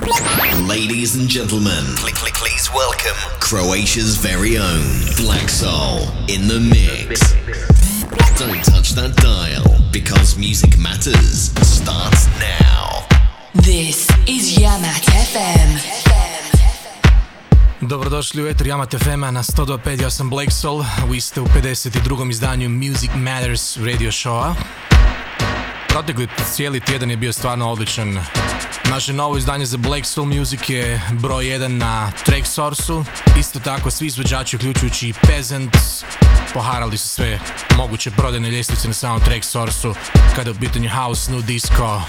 Ladies and gentlemen, please welcome Croatia's very own Black Soul in the mix. Don't touch that dial because music matters starts now. This is Yamat FM. Dobrodošli u Eter Yamat FM na 102.5, ja sam Blake Soul, vi ste u 52. izdanju Music Matters radio showa. Protekli cijeli tjedan je bio stvarno odličan. Naše novo izdanje za Black Soul Music je broj 1 na Track Source-u. Isto tako svi izvođači, uključujući i Peasant, poharali su sve moguće prodajne ljestvice na samom Track Source-u kada je u pitanju House, Nu Disco,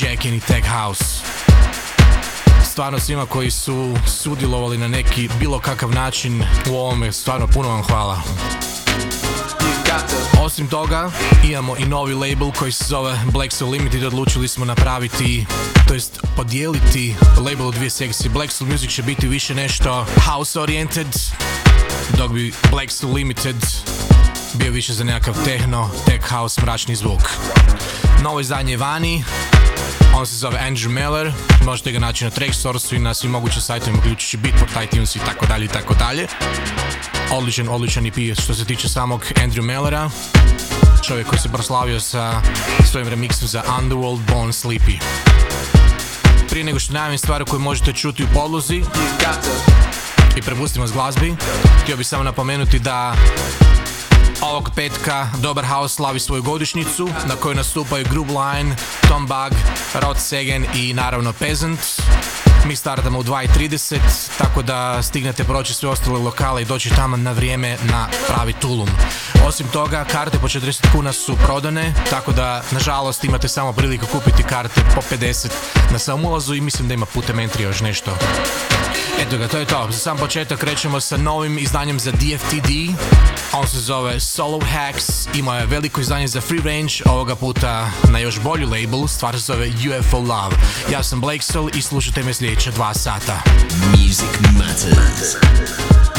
Jackin i Tech House. Stvarno svima koji su sudjelovali na neki bilo kakav način u ovome, stvarno puno vam hvala. Osim toga, imamo i novi label koji se zove Black Soul Limited. Odlučili smo napraviti, to jest podijeliti label u dvije sekcije. Black Soul Music će biti više nešto house oriented, dok bi Black Soul Limited bio više za nekakav techno, tech house, mračni zvuk. Novo izdanje je vani, on se zove Andrew Miller, možete ga naći na Tracksource i na svim mogućim sajtovima uključujući Beatport, iTunes i tako dalje i tako dalje. Odličan, odličan EP što se tiče samog Andrew Millera. Čovjek koji se proslavio sa svojim remixom za Underworld Born Sleepy. Prije nego što najavim stvari koje možete čuti u podlozi i prepustimo s glazbi, htio bih samo napomenuti da Ovog petka Dobar House slavi svoju godišnjicu na kojoj nastupaju Groove Line, Tom Bug, Rod Segen i naravno Peasant. Mi startamo u 2.30, tako da stignete proći sve ostale lokale i doći tamo na vrijeme na pravi tulum. Osim toga, karte po 40 kuna su prodane, tako da, nažalost, imate samo priliku kupiti karte po 50 na samom ulazu i mislim da ima putem entry još nešto. Eto ga, to je to. Za sam početak krećemo sa novim izdanjem za DFTD. On se zove Solo Hacks. Ima je veliko izdanje za Free Range, ovoga puta na još bolju label. Stvar se zove UFO Love. Ja sam Blake Soul i slušajte me sljedeća dva. Music matters.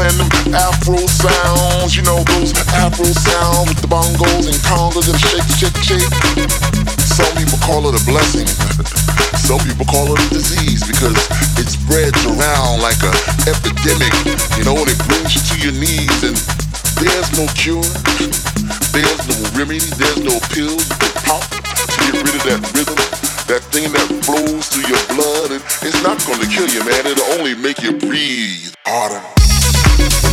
Playing them Afro sounds. You know those Afro sounds with the bongos and congas and shake, shake, shake. Some people call it a blessing. Some people call it a disease because it spreads around like a epidemic. You know, and it brings you to your knees and there's no cure. There's no remedy. There's no pill can pop to get rid of that rhythm. That thing that flows through your blood. And it's not gonna kill you, man. It'll only make you breathe harder. Thank you.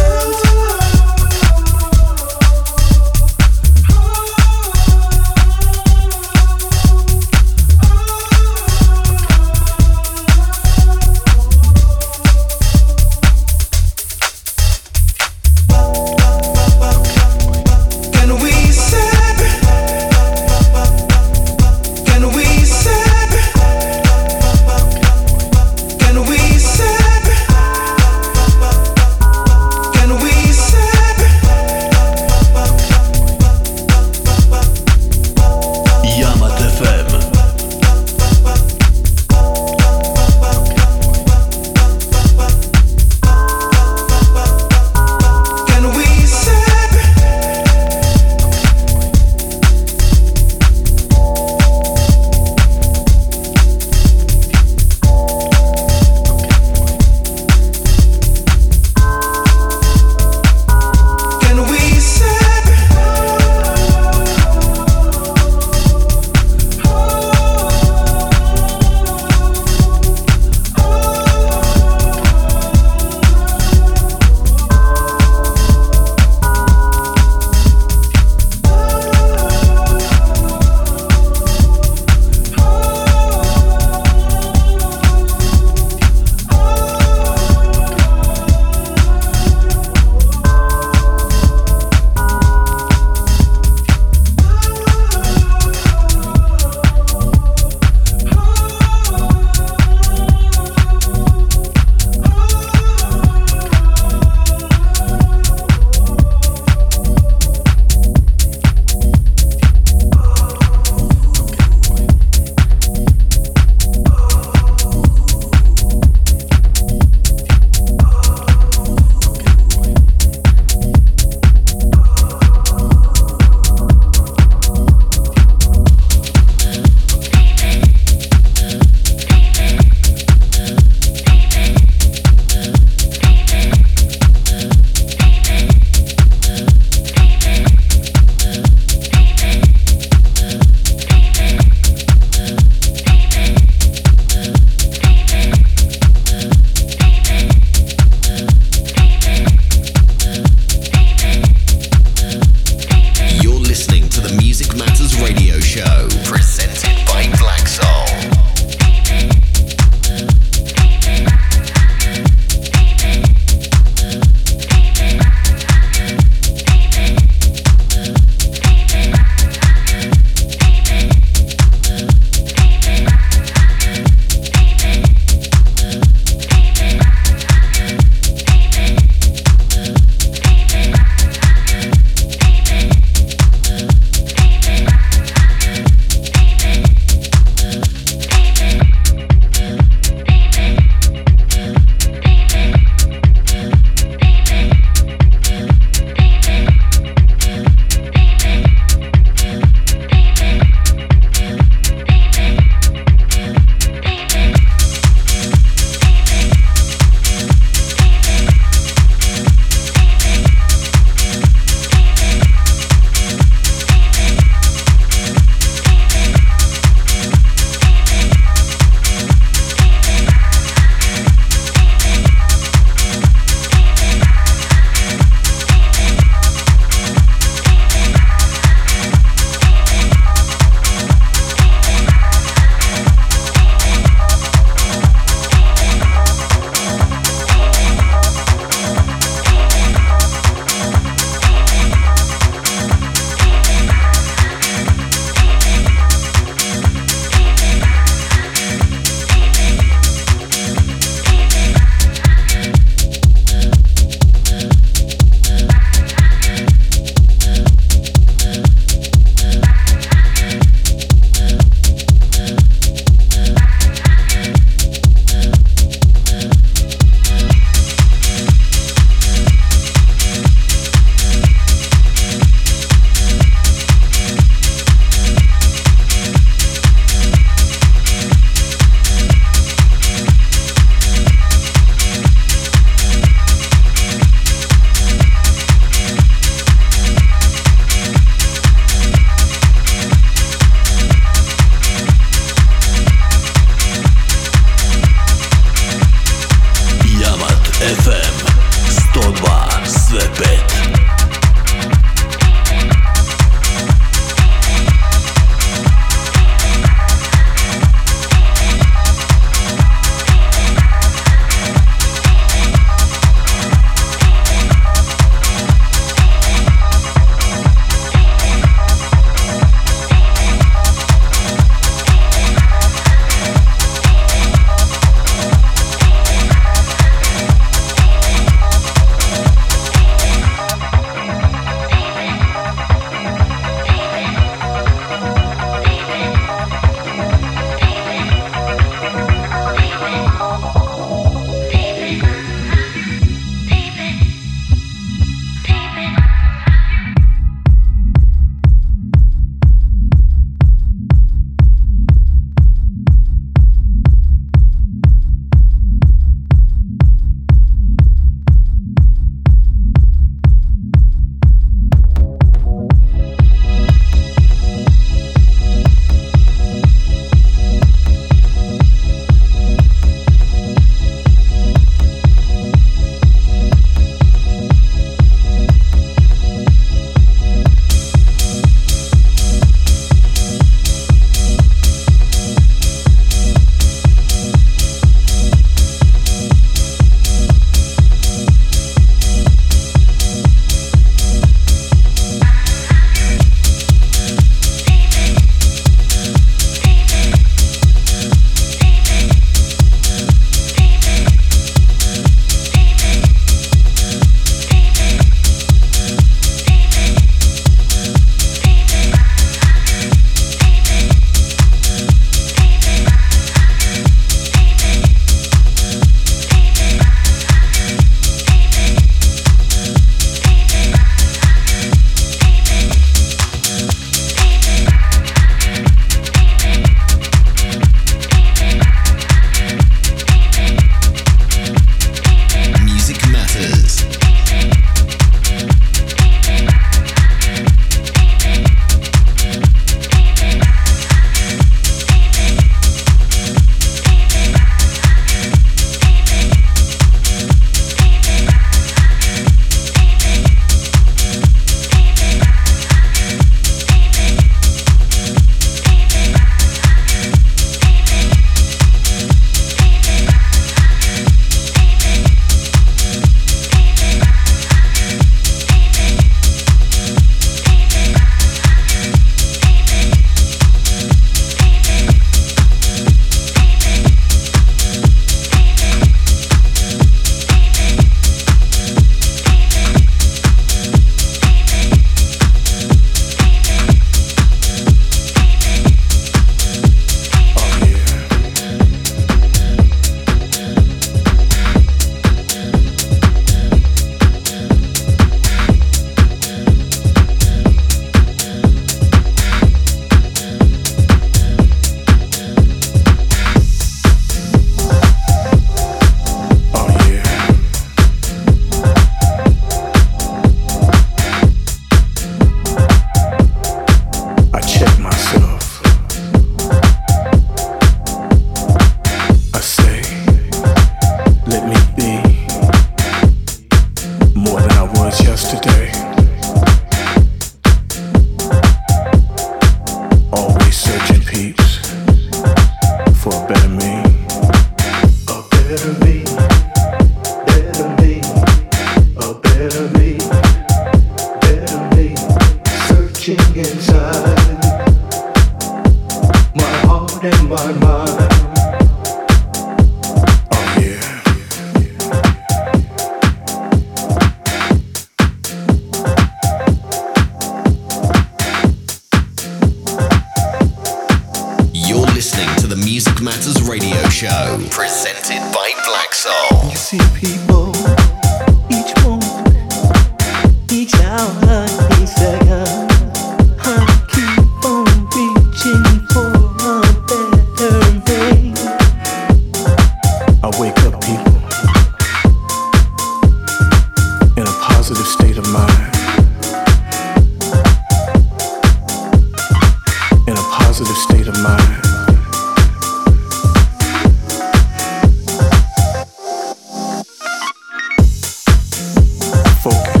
folk.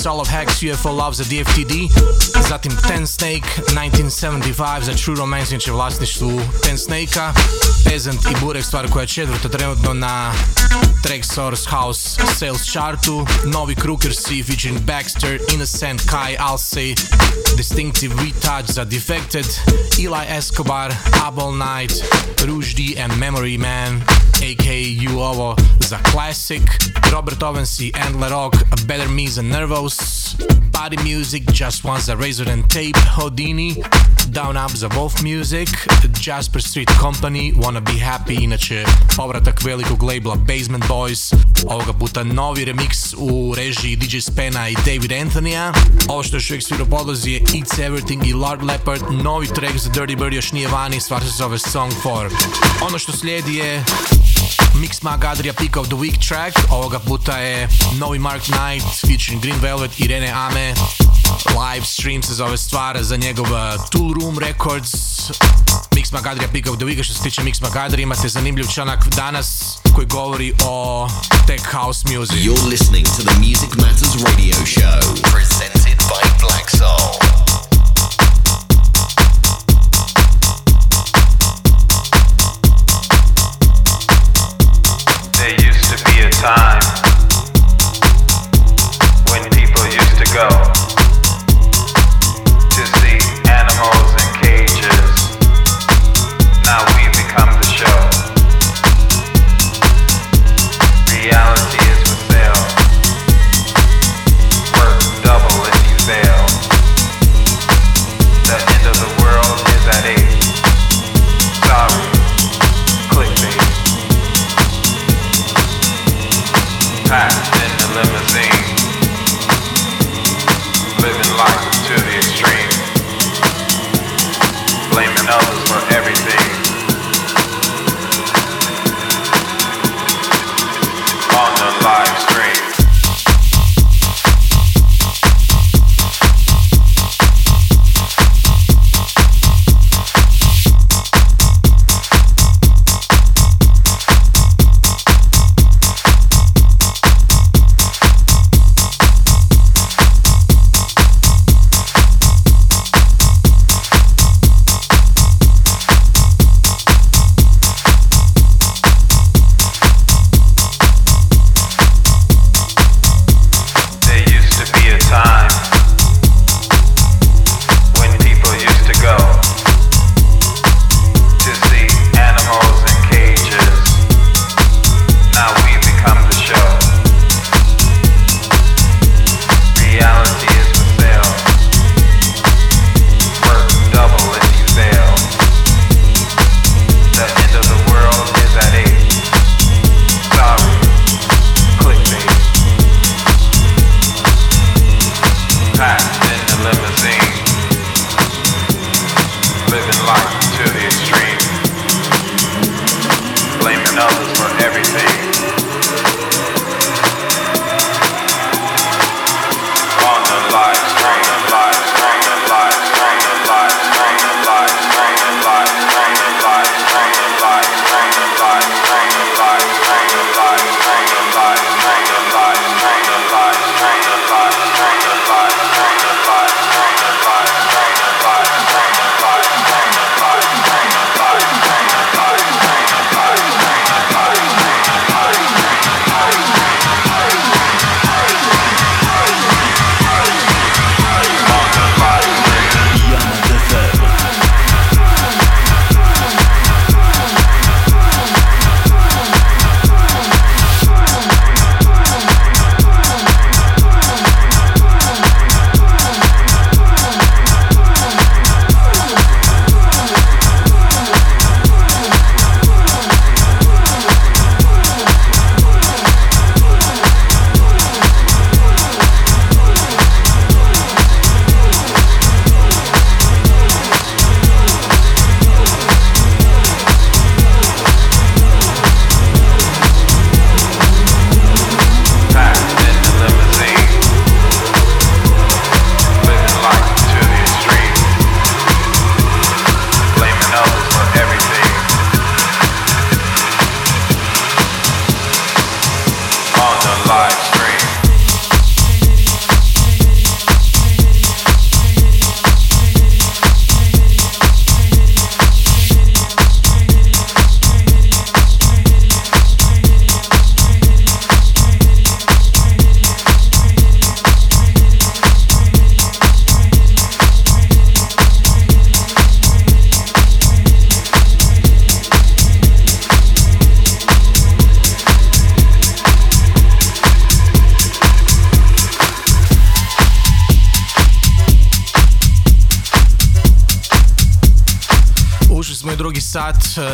Slušati Soul of Hacks UFO Love za DFTD, zatim Ten Snake 1975 za True Romance inače vlasništvu Ten Snake-a, Peasant i Burek stvar koja je četvrta trenutno na Track Source House Sales Chartu, novi Crooker C featuring Baxter, Innocent, Kai, Alsey, Distinctive Retouch za Defected, Eli Escobar, Abel Knight, Rouge D and Memory Man, aka ovo za Classic, Robert Owens i Antler Rock, Better Me za Nervous, Body Music, Just Wants a Razor and Tape, Houdini, Down Up za Wolf Music, Jasper Street Company, Wanna Be Happy, inače povratak velikog labela Basement Boys, ovoga puta novi remix u režiji DJ Spena i David Anthonya, ovo što još uvijek svira podlazi je It's Everything i Lord Leopard, novi track za Dirty Bird još nije vani, stvar se zove Song 4. Ono što slijedi je Mix Magadria Pick of the Week track, ovoga puta je novi Mark Knight featuring Green Velvet, Irene Ame, live stream se zove stvar za njegov uh, Tool Room Records, Mix Magadria Pick of the Week, što se tiče Mix Magadria imate zanimljiv članak danas koji govori o tech house music. You're listening to the Music Matters radio show, presented by Black Soul. Time when people used to go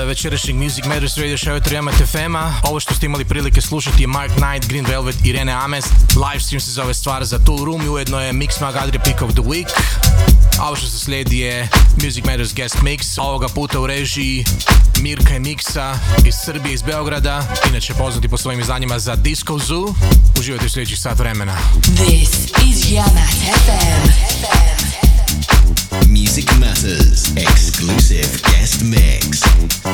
večerašnjeg Music Matters Radio Show Trijama FM-a. Ovo što ste imali prilike slušati je Mark Knight, Green Velvet, Irene Ames. Livestream se zove stvar za Tool Room i ujedno je Mix Mag Adria Pick of the Week. A ovo što se slijedi je Music Matters Guest Mix. Ovoga puta u režiji Mirka i Miksa iz Srbije, iz Beograda. Inače poznati po svojim izdanjima za Disco Zoo. Uživajte u sljedećih sat vremena. This is Yamat FM. Music Matters exclusive guest mix.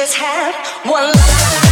just have one life.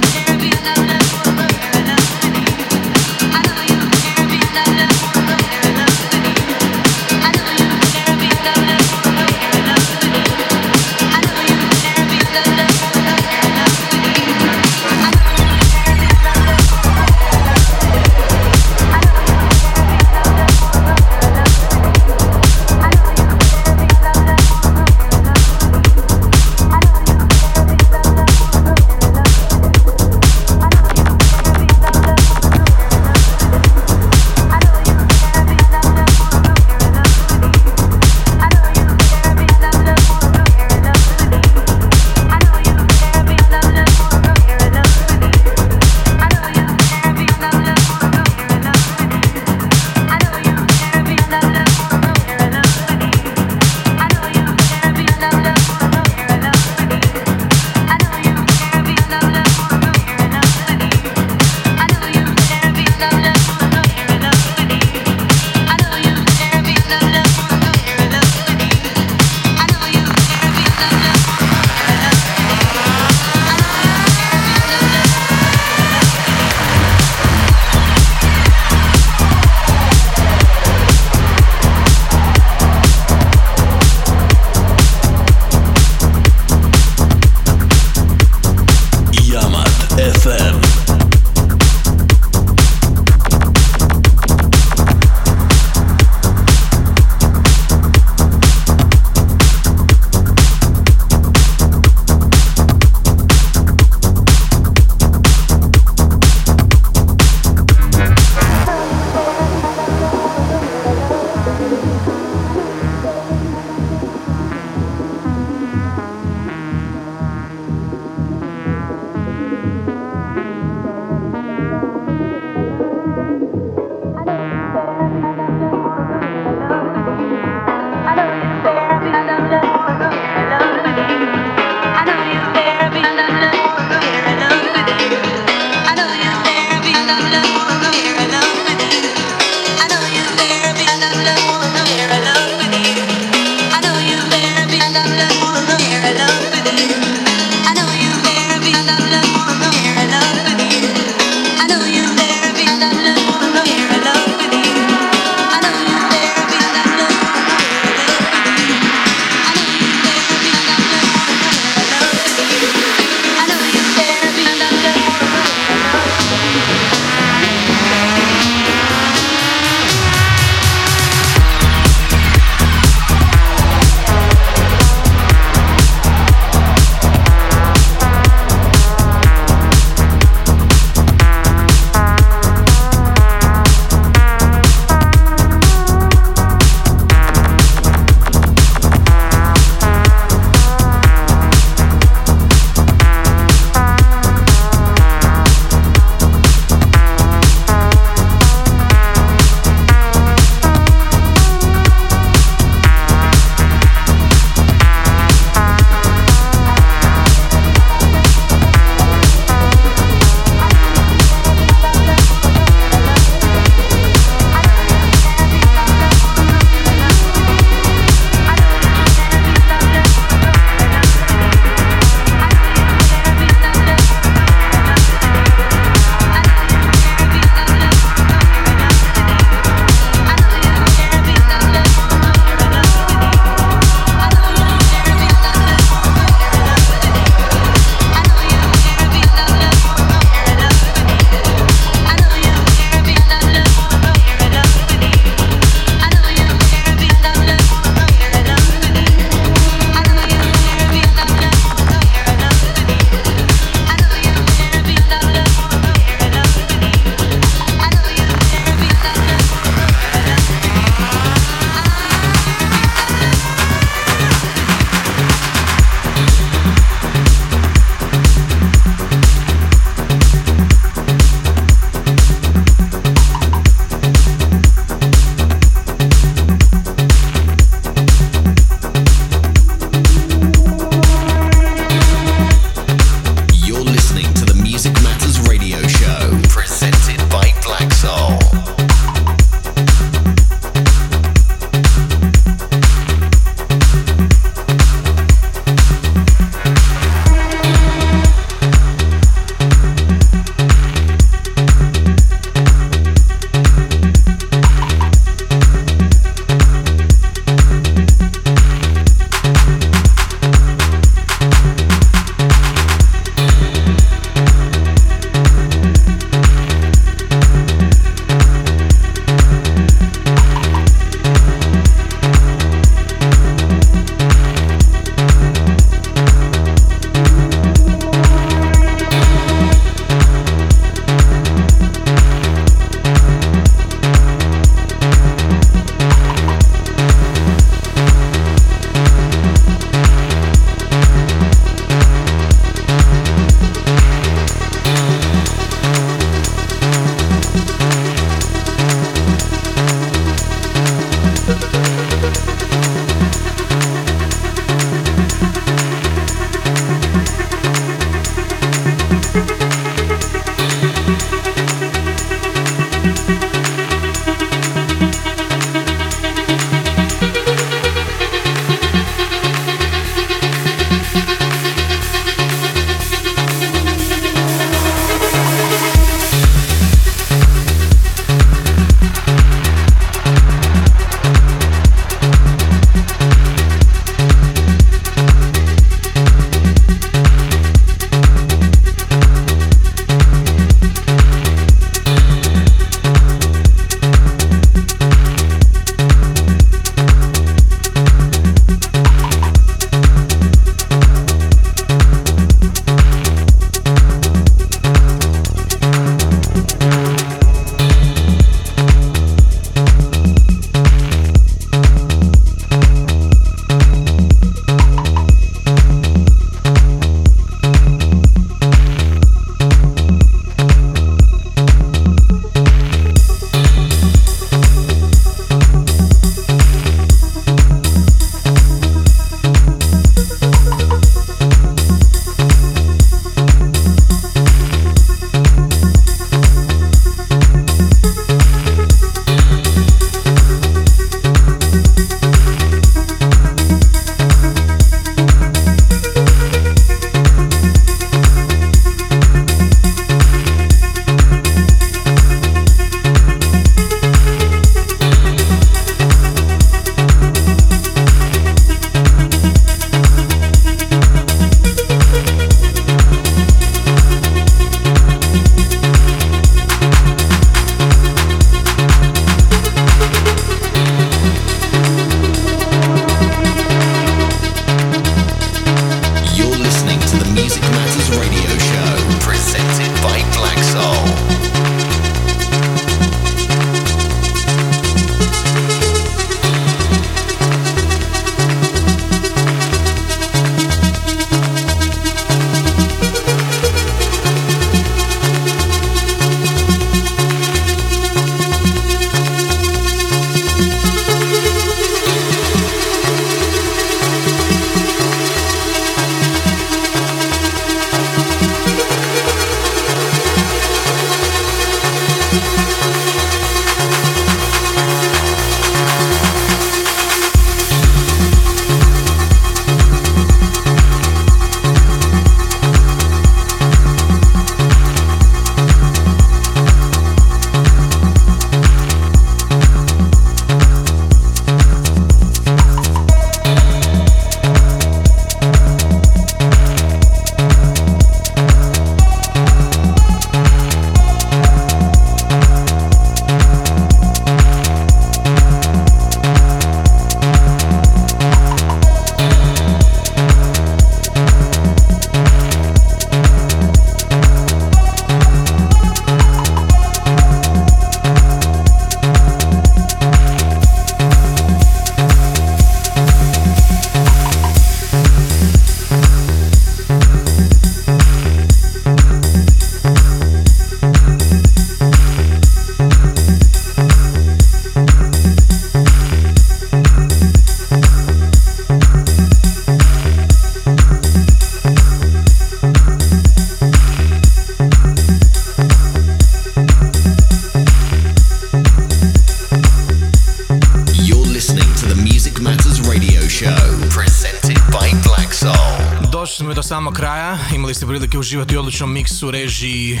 Uživati u odličnom miksu režiji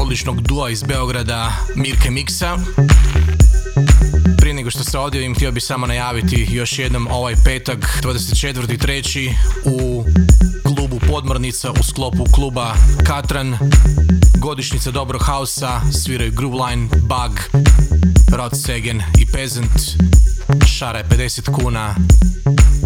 odličnog dua iz Beograda Mirke Miksa. Prije nego što se odjavim, htio bih samo najaviti još jednom ovaj petak, 24.3. u klubu Podmornica u sklopu kluba Katran. Godišnjica Dobrog hausa, sviraju Grooveline, Bug, Rod Segen i Peasant. Šara je 50 kuna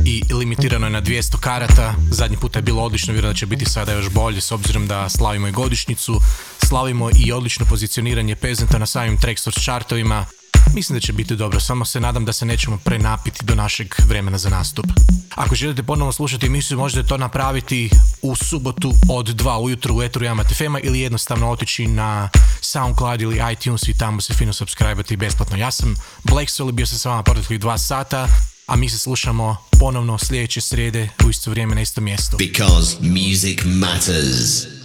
i limitirano je na 200 karata. Zadnji puta je bilo odlično, vjerujem da će biti sada još bolje s obzirom da slavimo i godišnjicu. Slavimo i odlično pozicioniranje Peasanta na samim Trackstars chartovima. Mislim da će biti dobro, samo se nadam da se nećemo prenapiti do našeg vremena za nastup. Ako želite ponovno slušati emisiju, možete to napraviti u subotu od 2 ujutru u Etru FM ili jednostavno otići na Soundcloud ili iTunes i tamo se fino subscribe besplatno. Ja sam Black Soul i bio sam s vama proteklih dva sata, a mi se slušamo ponovno sljedeće srijede u isto vrijeme na isto mjesto. Because music matters.